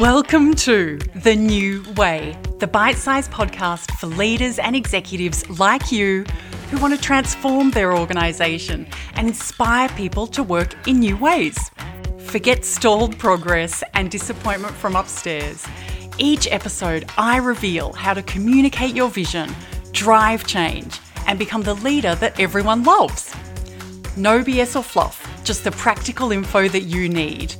Welcome to The New Way, the bite sized podcast for leaders and executives like you who want to transform their organisation and inspire people to work in new ways. Forget stalled progress and disappointment from upstairs. Each episode, I reveal how to communicate your vision, drive change, and become the leader that everyone loves. No BS or fluff, just the practical info that you need.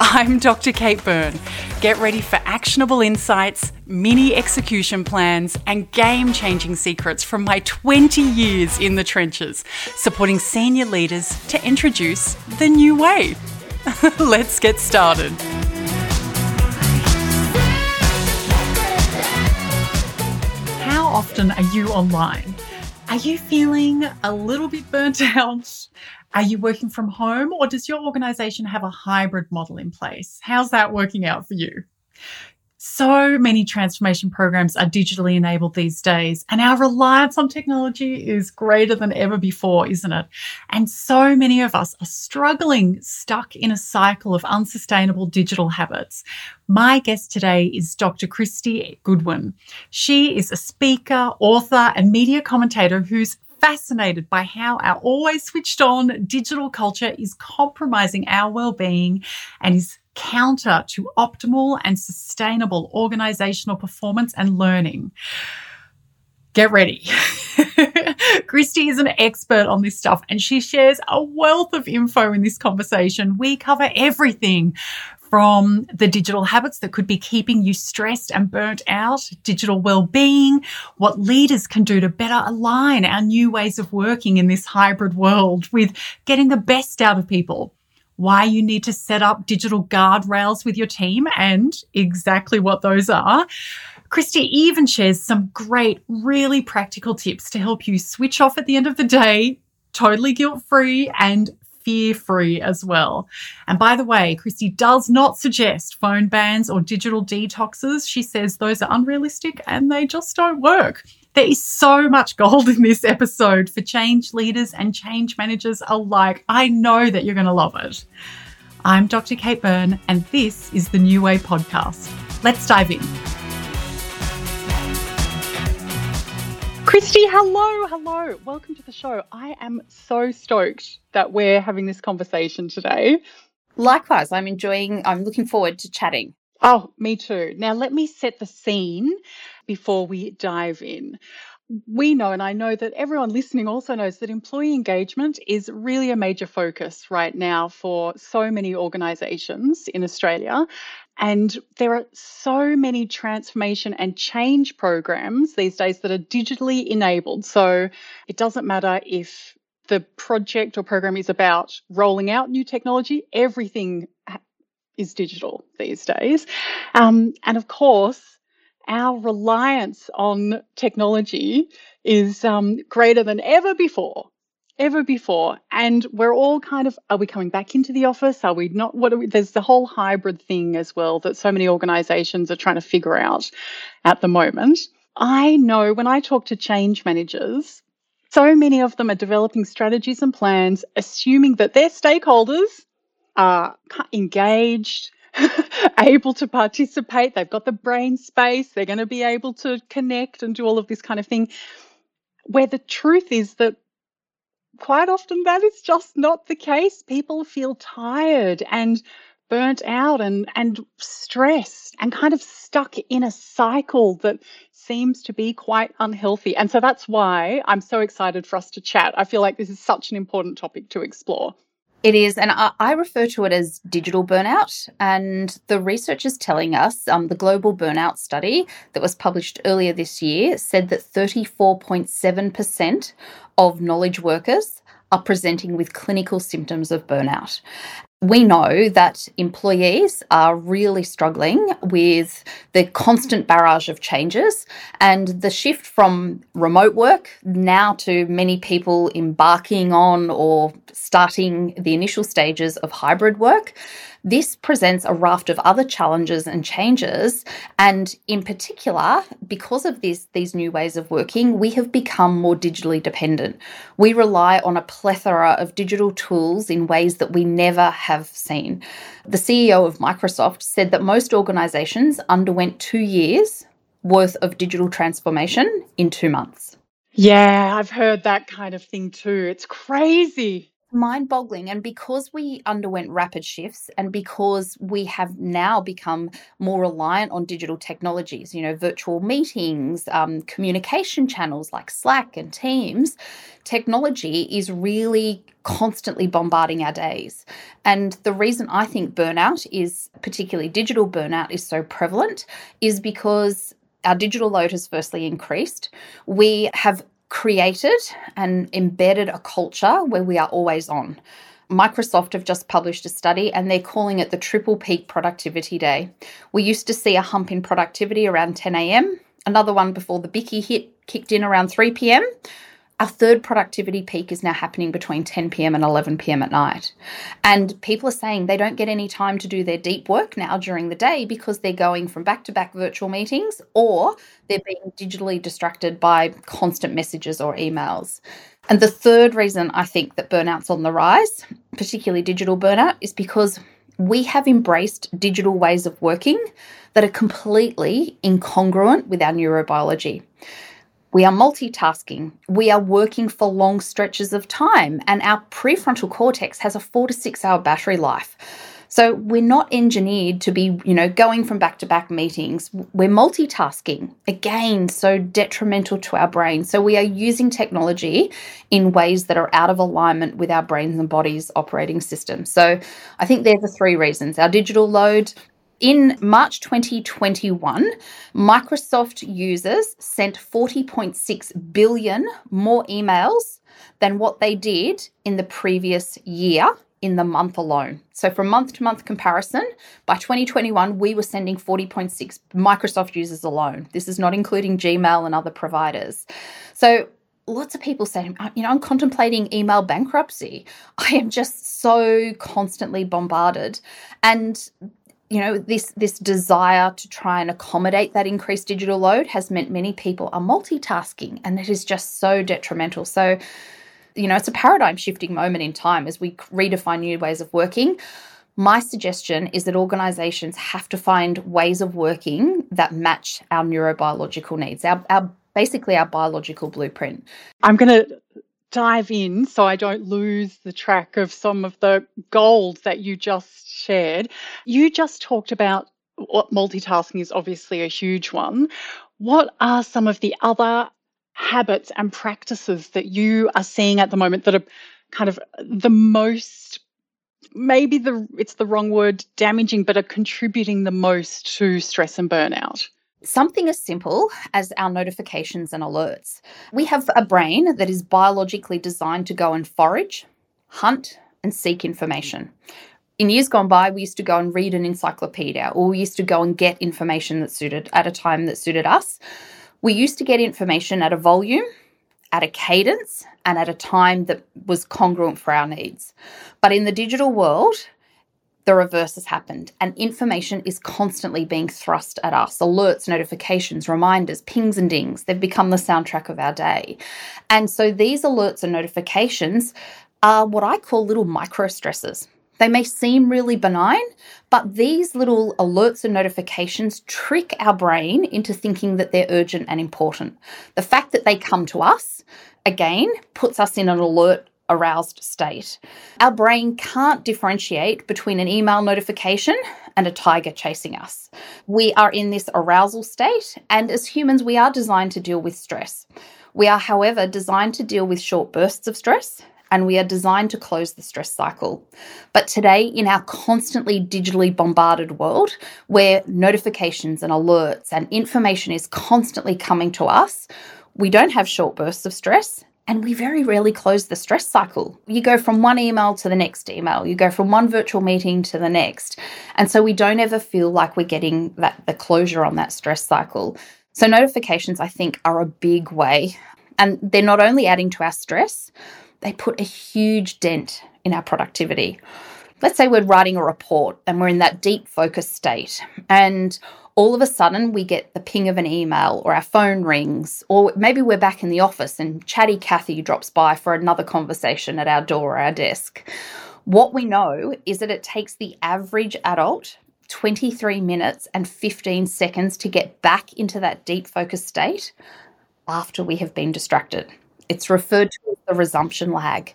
I'm Dr. Kate Byrne. Get ready for actionable insights, mini execution plans, and game changing secrets from my 20 years in the trenches, supporting senior leaders to introduce the new way. Let's get started. How often are you online? Are you feeling a little bit burnt out? Are you working from home or does your organization have a hybrid model in place? How's that working out for you? So many transformation programs are digitally enabled these days, and our reliance on technology is greater than ever before, isn't it? And so many of us are struggling, stuck in a cycle of unsustainable digital habits. My guest today is Dr. Kristy Goodwin. She is a speaker, author, and media commentator who's fascinated by how our always switched on digital culture is compromising our well-being and is counter to optimal and sustainable organizational performance and learning. Get ready. Kristy is an expert on this stuff and she shares a wealth of info in this conversation. We cover everything from the digital habits that could be keeping you stressed and burnt out, digital well-being, what leaders can do to better align our new ways of working in this hybrid world with getting the best out of people, why you need to set up digital guardrails with your team and exactly what those are. Kristy even shares some great, really practical tips to help you switch off at the end of the day, totally guilt free and fear free as well. And by the way, Kristy does not suggest phone bans or digital detoxes. She says those are unrealistic and they just don't work. There is so much gold in this episode for change leaders and change managers alike. I know that you're going to love it. I'm Dr. Kate Byrne, and this is the New Way podcast. Let's dive in. Kristy, hello, hello. Welcome to the show. I am so stoked that we're having this conversation today. Likewise, I'm enjoying, I'm looking forward to chatting. Oh, me too. Now, let me set the scene before we dive in. We know, and I know that everyone listening also knows that employee engagement is really a major focus right now for so many organizations in Australia. And there are so many transformation and change programs these days that are digitally enabled. So it doesn't matter if the project or program is about rolling out new technology, everything is digital these days. Um, and of course, our reliance on technology is um, greater than ever before ever before. And we're all kind of, are we coming back into the office? Are we not? What are we? There's the whole hybrid thing as well that so many organizations are trying to figure out at the moment. I know when I talk to change managers, so many of them are developing strategies and plans, assuming that their stakeholders are engaged, able to participate, they've got the brain space, they're going to be able to connect and do all of this kind of thing. Where the truth is that quite often that is just not the case. People feel tired and burnt out and, and stressed and kind of stuck in a cycle that seems to be quite unhealthy. And so that's why I'm so excited for us to chat. I feel like this is such an important topic to explore. It is, and I, refer to it as digital burnout. And the research is telling us um, the global burnout study that was published earlier this year said that 34.7% of knowledge workers are presenting with clinical symptoms of burnout. We know that employees are really struggling with the constant barrage of changes and the shift from remote work now to many people embarking on or starting the initial stages of hybrid work This presents a raft of other challenges and changes. And in particular, because of this, these new ways of working, we have become more digitally dependent. We rely on a plethora of digital tools in ways that we never have seen. The CEO of Microsoft said that most organizations underwent two years worth of digital transformation in two months. Yeah, I've heard that kind of thing too. It's crazy mind boggling. And because we underwent rapid shifts and because we have now become more reliant on digital technologies, you know, virtual meetings, um, communication channels like Slack and Teams, technology is really constantly bombarding our days. And the reason I think burnout is, particularly digital burnout, is so prevalent is because our digital load has firstly increased. We have created and embedded a culture where we are always on. Microsoft have just published a study and they're calling it the triple peak productivity day. We used to see a hump in productivity around 10 a.m., another one before the Bicky hit kicked in around 3 p.m. Our third productivity peak is now happening between 10 p.m. and 11 p.m. at night. And people are saying they don't get any time to do their deep work now during the day because they're going from back to back virtual meetings or they're being digitally distracted by constant messages or emails. And the third reason I think that burnout's on the rise, particularly digital burnout, is because we have embraced digital ways of working that are completely incongruent with our neurobiology. We are multitasking. We are working for long stretches of time, and our prefrontal cortex has a four to six hour battery life. So we're not engineered to be, you know, going from back to back meetings. We're multitasking. Again, so detrimental to our brain. So we are using technology in ways that are out of alignment with our brains and bodies operating system. So I think they're the three reasons. Our digital load, in March 2021, Microsoft users sent 40.6 billion more emails than what they did in the previous year in the month alone. So, from month to month comparison, by 2021, we were sending 40.6 Microsoft users alone. This is not including Gmail and other providers. So, lots of people say, uh, you know, I'm contemplating email bankruptcy. I am just so constantly bombarded. And you know this this desire to try and accommodate that increased digital load has meant many people are multitasking and it is just so detrimental. So you know it's a paradigm shifting moment in time as we redefine new ways of working. My suggestion is that organizations have to find ways of working that match our neurobiological needs our, our basically our biological blueprint. I'm going to dive in so I don't lose the track of some of the gold that you just shared. You just talked about what multitasking is obviously a huge one. What are some of the other habits and practices that you are seeing at the moment that are kind of the most maybe the it's the wrong word damaging but are contributing the most to stress and burnout Something as simple as our notifications and alerts. We have a brain that is biologically designed to go and forage, hunt, and seek information. In years gone by, we used to go and read an encyclopedia, or we used to go and get information that suited at a time that suited us. We used to get information at a volume, at a cadence, and at a time that was congruent for our needs. But in the digital world, the reverse has happened and information is constantly being thrust at us alerts notifications reminders pings and dings they've become the soundtrack of our day and so these alerts and notifications are what i call little micro stresses they may seem really benign, but these little alerts and notifications trick our brain into thinking that they're urgent and important. The fact that they come to us, again, puts us in an alert aroused state. Our brain can't differentiate between an email notification and a tiger chasing us. We are in this arousal state, and as humans, we are designed to deal with stress. We are, however, designed to deal with short bursts of stress. And we are designed to close the stress cycle. But today, in our constantly digitally bombarded world, where notifications and alerts and information is constantly coming to us, we don't have short bursts of stress and we very rarely close the stress cycle. You go from one email to the next email, you go from one virtual meeting to the next. And so we don't ever feel like we're getting that the closure on that stress cycle. So notifications I think are a big way. And they're not only adding to our stress, they put a huge dent in our productivity. let's say we're writing a report and we're in that deep focus state, and all of a sudden we get the ping of an email or our phone rings, or maybe we're back in the office and chatty Kathy drops by for another conversation at our door or our desk. What we know is that it takes the average adult 23 minutes and 15 seconds to get back into that deep focus state after we have been distracted. It's referred to as the resumption lag.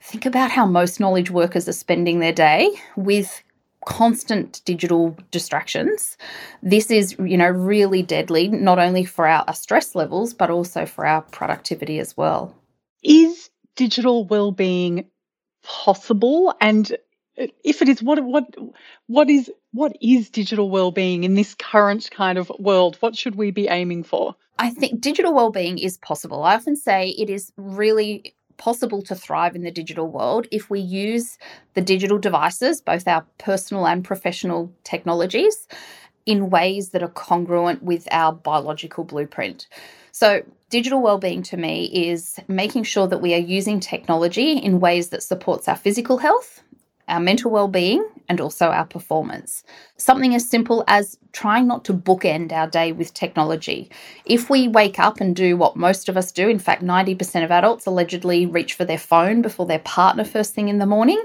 Think about how most knowledge workers are spending their day with constant digital distractions. This is, you know, really deadly, not only for our, our stress levels, but also for our productivity as well. Is digital well-being possible? And if it is, what what what is what is digital well-being in this current kind of world? What should we be aiming for? I think digital well-being is possible. I often say it is really possible to thrive in the digital world if we use the digital devices, both our personal and professional technologies, in ways that are congruent with our biological blueprint. So, digital well-being to me is making sure that we are using technology in ways that supports our physical health our mental well-being and also our performance. Something as simple as trying not to bookend our day with technology. If we wake up and do what most of us do, in fact 90% of adults allegedly reach for their phone before their partner first thing in the morning,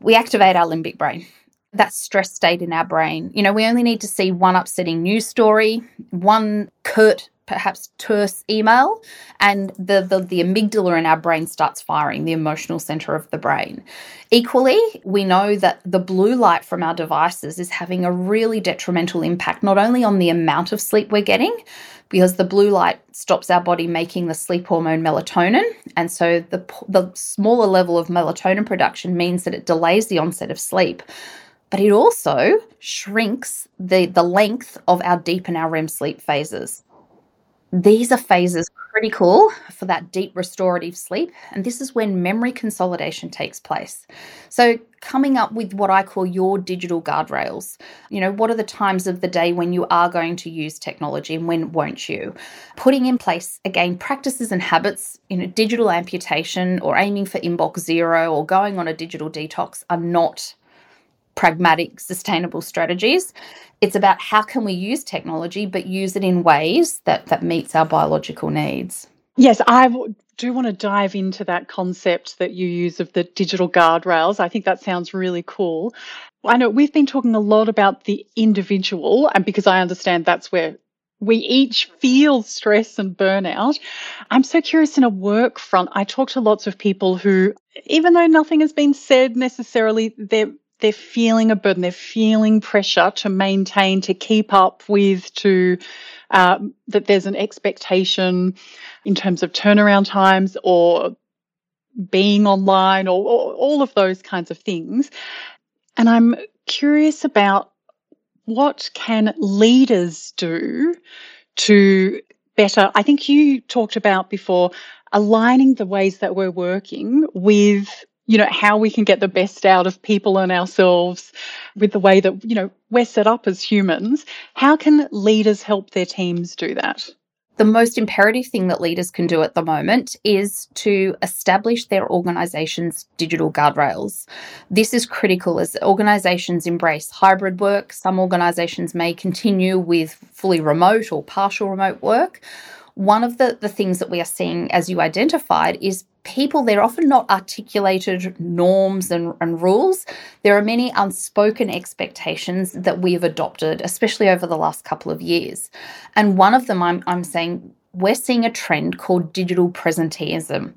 we activate our limbic brain that stress state in our brain. You know, we only need to see one upsetting news story, one curt perhaps terse email and the, the, the amygdala in our brain starts firing the emotional center of the brain equally we know that the blue light from our devices is having a really detrimental impact not only on the amount of sleep we're getting because the blue light stops our body making the sleep hormone melatonin and so the, the smaller level of melatonin production means that it delays the onset of sleep but it also shrinks the, the length of our deep and our REM sleep phases. These are phases critical for that deep restorative sleep, and this is when memory consolidation takes place. So, coming up with what I call your digital guardrails. You know, what are the times of the day when you are going to use technology and when won't you? Putting in place, again, practices and habits, you know, digital amputation or aiming for inbox zero or going on a digital detox are not pragmatic, sustainable strategies. It's about how can we use technology, but use it in ways that, that meets our biological needs. Yes, I do want to dive into that concept that you use of the digital guardrails. I think that sounds really cool. I know we've been talking a lot about the individual, and because I understand that's where we each feel stress and burnout. I'm so curious in a work front. I talk to lots of people who, even though nothing has been said necessarily, they're they're feeling a burden, they're feeling pressure to maintain, to keep up with, to uh, that there's an expectation in terms of turnaround times or being online or, or all of those kinds of things. And I'm curious about what can leaders do to better i think you talked about before aligning the ways that we're working with you know, how we can get the best out of people and ourselves with the way that, you know, we're set up as humans. How can leaders help their teams do that? The most imperative thing that leaders can do at the moment is to establish their organization's digital guardrails. This is critical as organizations embrace hybrid work. Some organizations may continue with fully remote or partial remote work. One of the, the things that we are seeing, as you identified, is people, they're often not articulated norms and, and rules. There are many unspoken expectations that we've adopted, especially over the last couple of years. And one of them, I'm, I'm saying, we're seeing a trend called digital presenteeism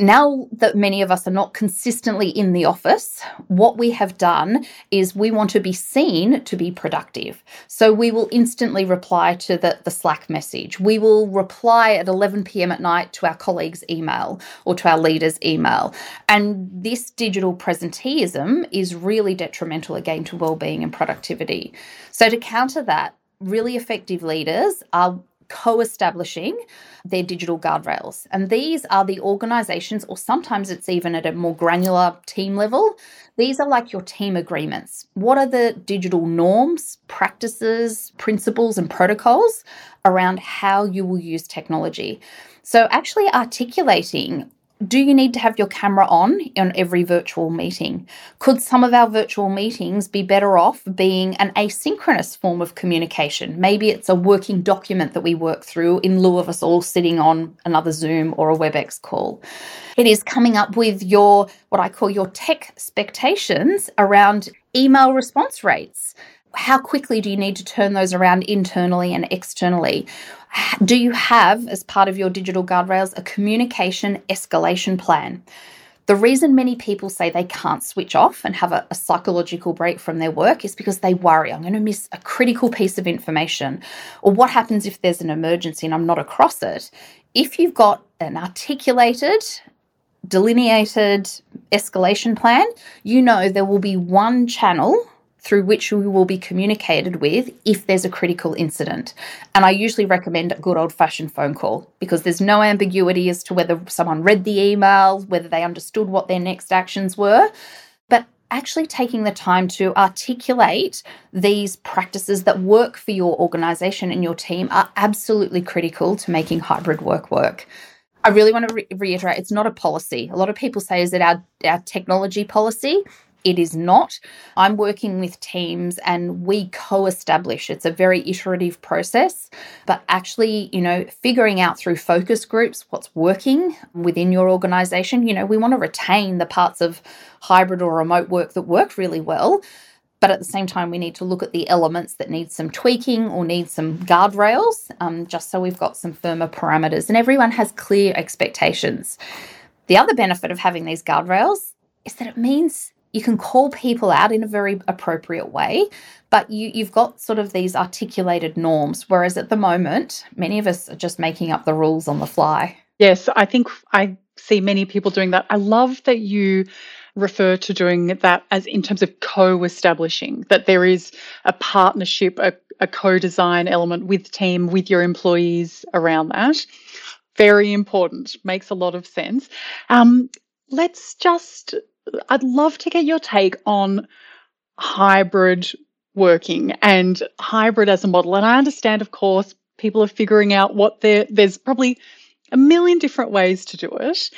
now that many of us are not consistently in the office, what we have done is we want to be seen to be productive. So we will instantly reply to the, the Slack message. We will reply at 11 p.m. at night to our colleague's email or to our leader's email. And this digital presenteeism is really detrimental again to well-being and productivity. So to counter that, really effective leaders are co establishing their digital guardrails. And these are the organizations, or sometimes it's even at a more granular team level. These are like your team agreements. What are the digital norms, practices, principles, and protocols around how you will use technology? So, actually articulating do you need to have your camera on in every virtual meeting? Could some of our virtual meetings be better off being an asynchronous form of communication? Maybe it's a working document that we work through in lieu of us all sitting on another Zoom or a WebEx call. It is coming up with your, what I call your tech expectations around email response rates. How quickly do you need to turn those around internally and externally? do you have, as part of your digital guardrails, a communication escalation plan? The reason many people say they can't switch off and have a, a, psychological break from their work is because they worry, I'm going to miss a critical piece of information. Or what happens if there's an emergency and I'm not across it? If you've got an articulated, delineated escalation plan, you know there will be one channel through which we will be communicated with if there's a critical incident. And I usually recommend a good old fashioned phone call because there's no ambiguity as to whether someone read the email, whether they understood what their next actions were. But actually taking the time to articulate these practices that work for your organization and your team are absolutely critical to making hybrid work work. I really want to re- reiterate it's not a policy. A lot of people say, is it our, our technology policy? It is not. I'm working with teams and we co establish. It's a very iterative process, but actually, you know, figuring out through focus groups what's working within your organization. You know, we want to retain the parts of hybrid or remote work that work really well. But at the same time, we need to look at the elements that need some tweaking or need some guardrails, um, just so we've got some firmer parameters and everyone has clear expectations. The other benefit of having these guardrails is that it means you can call people out in a very appropriate way, but you, you've got sort of these articulated norms. Whereas at the moment, many of us are just making up the rules on the fly. Yes, I think I see many people doing that. I love that you refer to doing that as in terms of co-establishing that there is a partnership a, a, co-design element with team with your employees around that very important makes a lot of sense um, let's just I'd love to get your take on hybrid working and hybrid as a model. And I understand, of course, people are figuring out what they're, there's probably a million different ways to do it.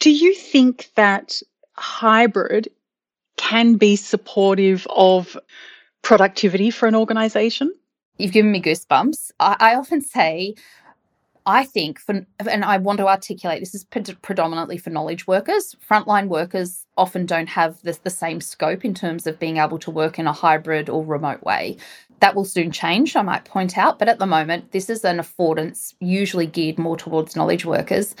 Do you think that hybrid can be supportive of productivity for an organization? You've given me goosebumps. I, I often say I think for, and I want to articulate this is predominantly for knowledge workers. Frontline workers often don't have the, the same scope in terms of being able to work in a hybrid or remote way. That will soon change, I might point out, but at the moment, this is an affordance usually geared more towards knowledge workers.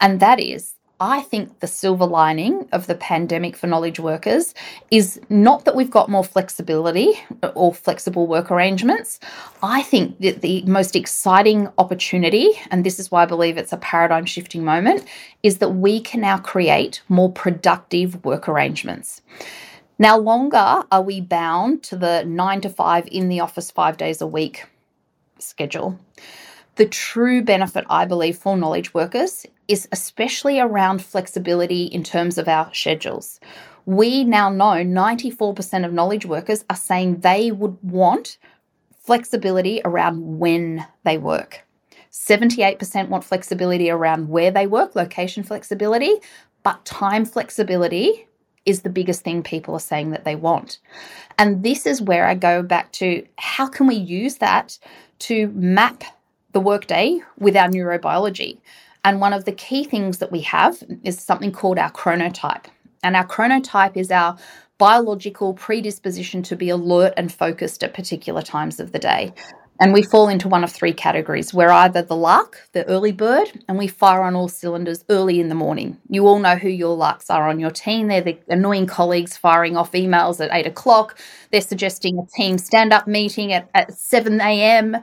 And that is I think the silver lining of the pandemic for knowledge workers is not that we've got more flexibility or flexible work arrangements. I think that the most exciting opportunity, and this is why I believe it's a paradigm shifting moment, is that we can now create more productive work arrangements. Now, longer are we bound to the nine to five in the office five days a week schedule. The true benefit, I believe, for knowledge workers is especially around flexibility in terms of our schedules. We now know 94% of knowledge workers are saying they would want flexibility around when they work. 78% want flexibility around where they work, location flexibility, but time flexibility is the biggest thing people are saying that they want. And this is where I go back to how can we use that to map the workday with our neurobiology. And one of the key things that we have is something called our chronotype. And our chronotype is our biological predisposition to be alert and focused at particular times of the day. And we fall into one of three categories. We're either the lark, the early bird, and we fire on all cylinders early in the morning. You all know who your larks are on your team. They're the annoying colleagues firing off emails at eight o'clock. They're suggesting a team stand up meeting at, at 7 a.m.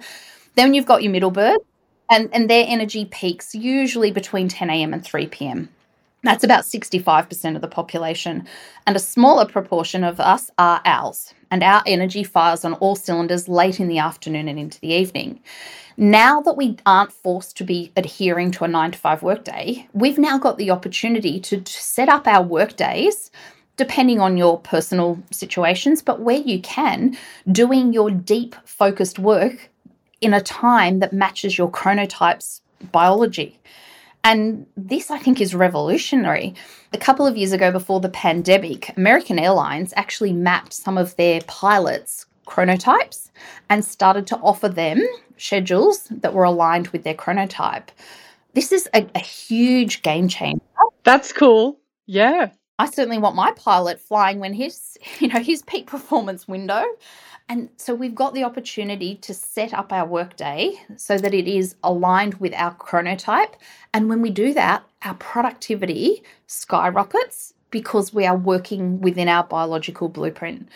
Then you've got your middle bird, and, and their energy peaks usually between 10 a.m. and 3 p.m. That's about 65% of the population. And a smaller proportion of us are owls, and our energy fires on all cylinders late in the afternoon and into the evening. Now that we aren't forced to be adhering to a nine to five workday, we've now got the opportunity to set up our workdays depending on your personal situations, but where you can, doing your deep focused work in a time that matches your chronotype's biology. And this, I think, is revolutionary. A couple of years ago, before the pandemic, American Airlines actually mapped some of their pilots' chronotypes and started to offer them schedules that were aligned with their chronotype. This is a, a huge game changer. That's cool. Yeah. I certainly want my pilot flying when his, you know, his peak performance window. And so we've got the opportunity to set up our workday so that it is aligned with our chronotype. And when we do that, our productivity skyrockets because we are working within our biological blueprint.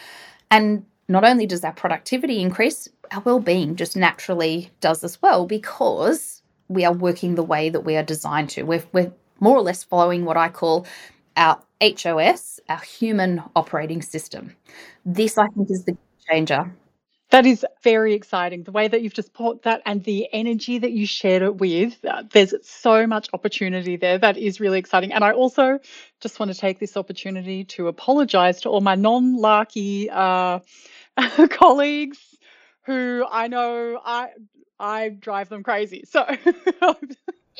And not only does our productivity increase, our well-being just naturally does as well because we are working the way that we are designed to. We're, we're more or less following what I call our HOS, our human operating system. This, I think, is the changer. That is very exciting. The way that you've just put that and the energy that you shared it with, uh, there's so much opportunity there. That is really exciting. And I also just want to take this opportunity to apologize to all my non Larky uh, colleagues who I know I I drive them crazy. So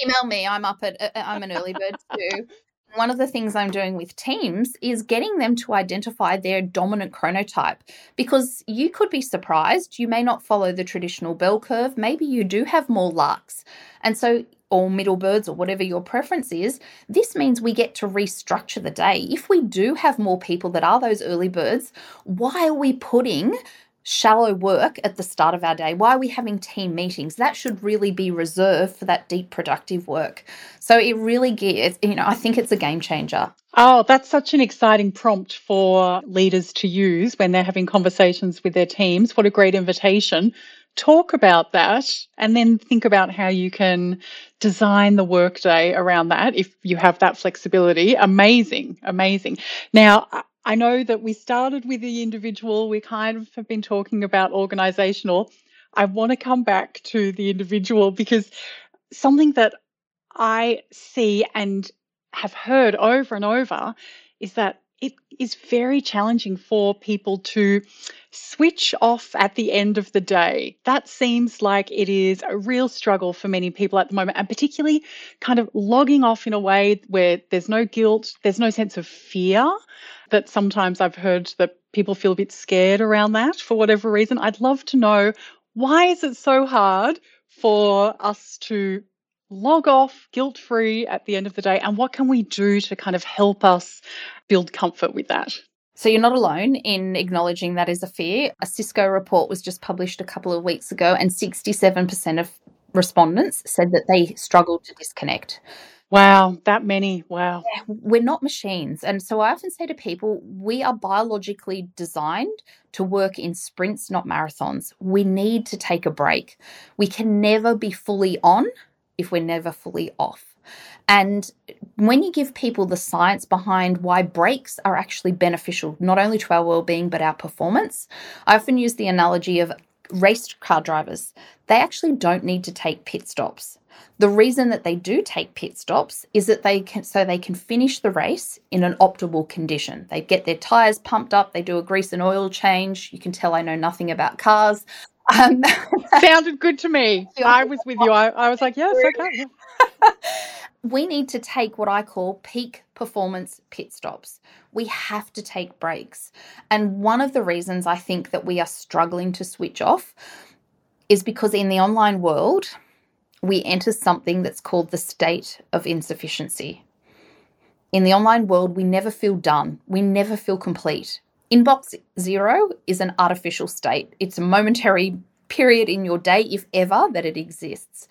email me. I'm up at uh, I'm an early bird too. One of the things I'm doing with teams is getting them to identify their dominant chronotype because you could be surprised. You may not follow the traditional bell curve. Maybe you do have more larks. And so or middle birds or whatever your preference is, this means we get to restructure the day. If we do have more people that are those early birds, why are we putting shallow work at the start of our day? Why are we having team meetings? That should really be reserved for that deep productive work. So it really gives, you know, I think it's a game changer. Oh, that's such an exciting prompt for leaders to use when they're having conversations with their teams. What a great invitation. Talk about that and then think about how you can design the workday around that if you have that flexibility. Amazing, amazing. Now, I know that we started with the individual, we kind of have been talking about organizational. I want to come back to the individual because something that I see and have heard over and over is that it is very challenging for people to switch off at the end of the day. That seems like it is a real struggle for many people at the moment, and particularly kind of logging off in a way where there's no guilt, there's no sense of fear. That sometimes I've heard that people feel a bit scared around that for whatever reason. I'd love to know why is it so hard for us to log off guilt free at the end of the day and what can we do to kind of help us build comfort with that so you're not alone in acknowledging that is a fear. A Cisco report was just published a couple of weeks ago, and 67% of respondents said that they struggled to disconnect. Wow, that many. Wow. Yeah, we're not machines. And so I often say to people, we are biologically designed to work in sprints, not marathons. We need to take a break. We can never be fully on if we're never fully off. And when you give people the science behind why breaks are actually beneficial, not only to our well-being but our performance, I often use the analogy of race car drivers. They actually don't need to take pit stops. The reason that they do take pit stops is that they can so they can finish the race in an optimal condition. They get their tires pumped up, they do a grease and oil change. You can tell I know nothing about cars. Um, Sounded good to me. I was with you. I, I was like, yes, okay we need to take what I call peak performance pit stops. We have to take breaks. And one of the reasons I think that we are struggling to switch off is because in the online world, we enter something that's called the state of insufficiency. In the online world, we never feel done, we never feel complete. Inbox zero is an artificial state, it's a momentary period in your day, if ever, that it exists.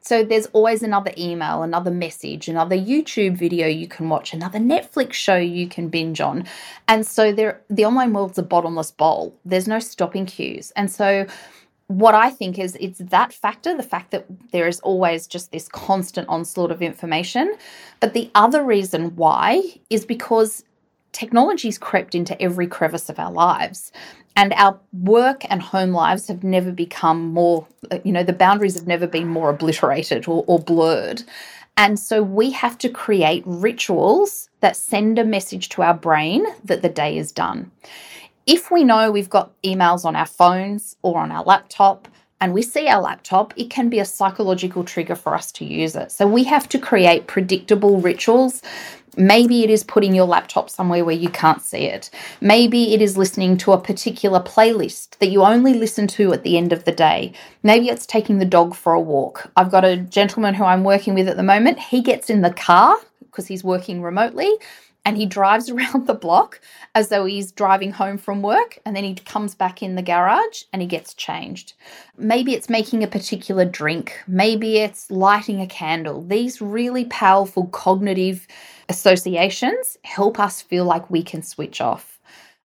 So there's always another email, another message, another YouTube video you can watch, another Netflix show you can binge on. And so there the online world's a bottomless bowl. There's no stopping cues. And so what I think is it's that factor, the fact that there is always just this constant onslaught of information. But the other reason why is because technology's crept into every crevice of our lives. And our work and home lives have never become more, uh, you know, the boundaries have never been more obliterated or, or blurred. And so we have to create rituals that send a message to our brain that the day is done. If we know we've got emails on our phones or on our laptop, and we see our laptop, it can be a psychological trigger for us to use it. So we have to create predictable rituals. Maybe it is putting your laptop somewhere where you can't see it. Maybe it is listening to a particular playlist that you only listen to at the end of the day. Maybe it's taking the dog for a walk. I've got a gentleman who I'm working with at the moment. He gets in the car because he's working remotely and he drives around the block as though he's driving home from work and then he comes back in the garage and he gets changed. Maybe it's making a particular drink, maybe it's lighting a candle. These really powerful cognitive associations help us feel like we can switch off.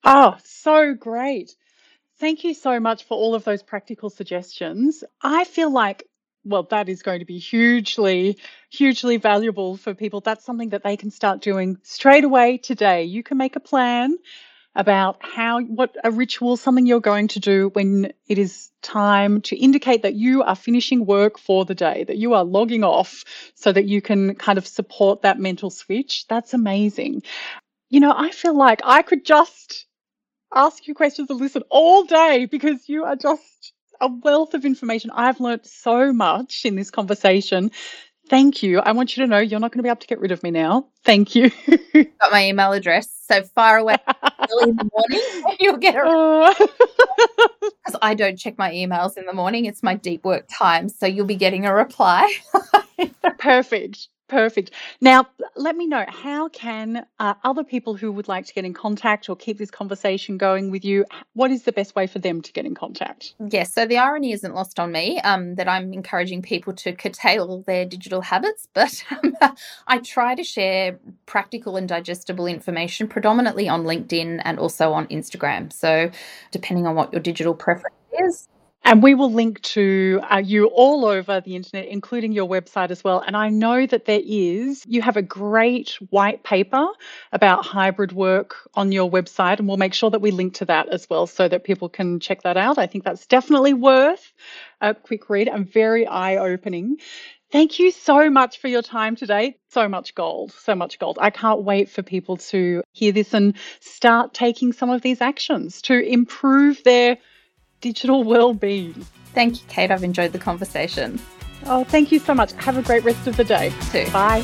Oh, so great. Thank you so much for all of those practical suggestions. I feel like well, that is going to be hugely, hugely valuable for people. That's something that they can start doing straight away today. You can make a plan about how, what a ritual, something you're going to do when it is time to indicate that you are finishing work for the day, that you are logging off so that you can kind of support that mental switch. That's amazing. You know, I feel like I could just ask you questions and listen all day because you are just a wealth of information. I've learned so much in this conversation. Thank you. I want you to know you're not going to be able to get rid of me now. Thank you. Got my email address. So far away early in the morning, you'll get it. Because I don't check my emails in the morning. It's my deep work time. So you'll be getting a reply. Perfect. Perfect. Now, let me know how can uh, other people who would like to get in contact or keep this conversation going with you, what is the best way for them to get in contact? Yes, so the irony isn't lost on me um, that I'm encouraging people to curtail their digital habits, but um, I try to share practical and digestible information predominantly on LinkedIn and also on Instagram. So, depending on what your digital preference is, and we will link to uh, you all over the internet, including your website as well. And I know that there is, you have a great white paper about hybrid work on your website, and we'll make sure that we link to that as well so that people can check that out. I think that's definitely worth a quick read and very eye opening. Thank you so much for your time today. So much gold, so much gold. I can't wait for people to hear this and start taking some of these actions to improve their digital well-being. Thank you, Kate. I've enjoyed the conversation. Oh, thank you so much. Have a great rest of the day. Too. Bye.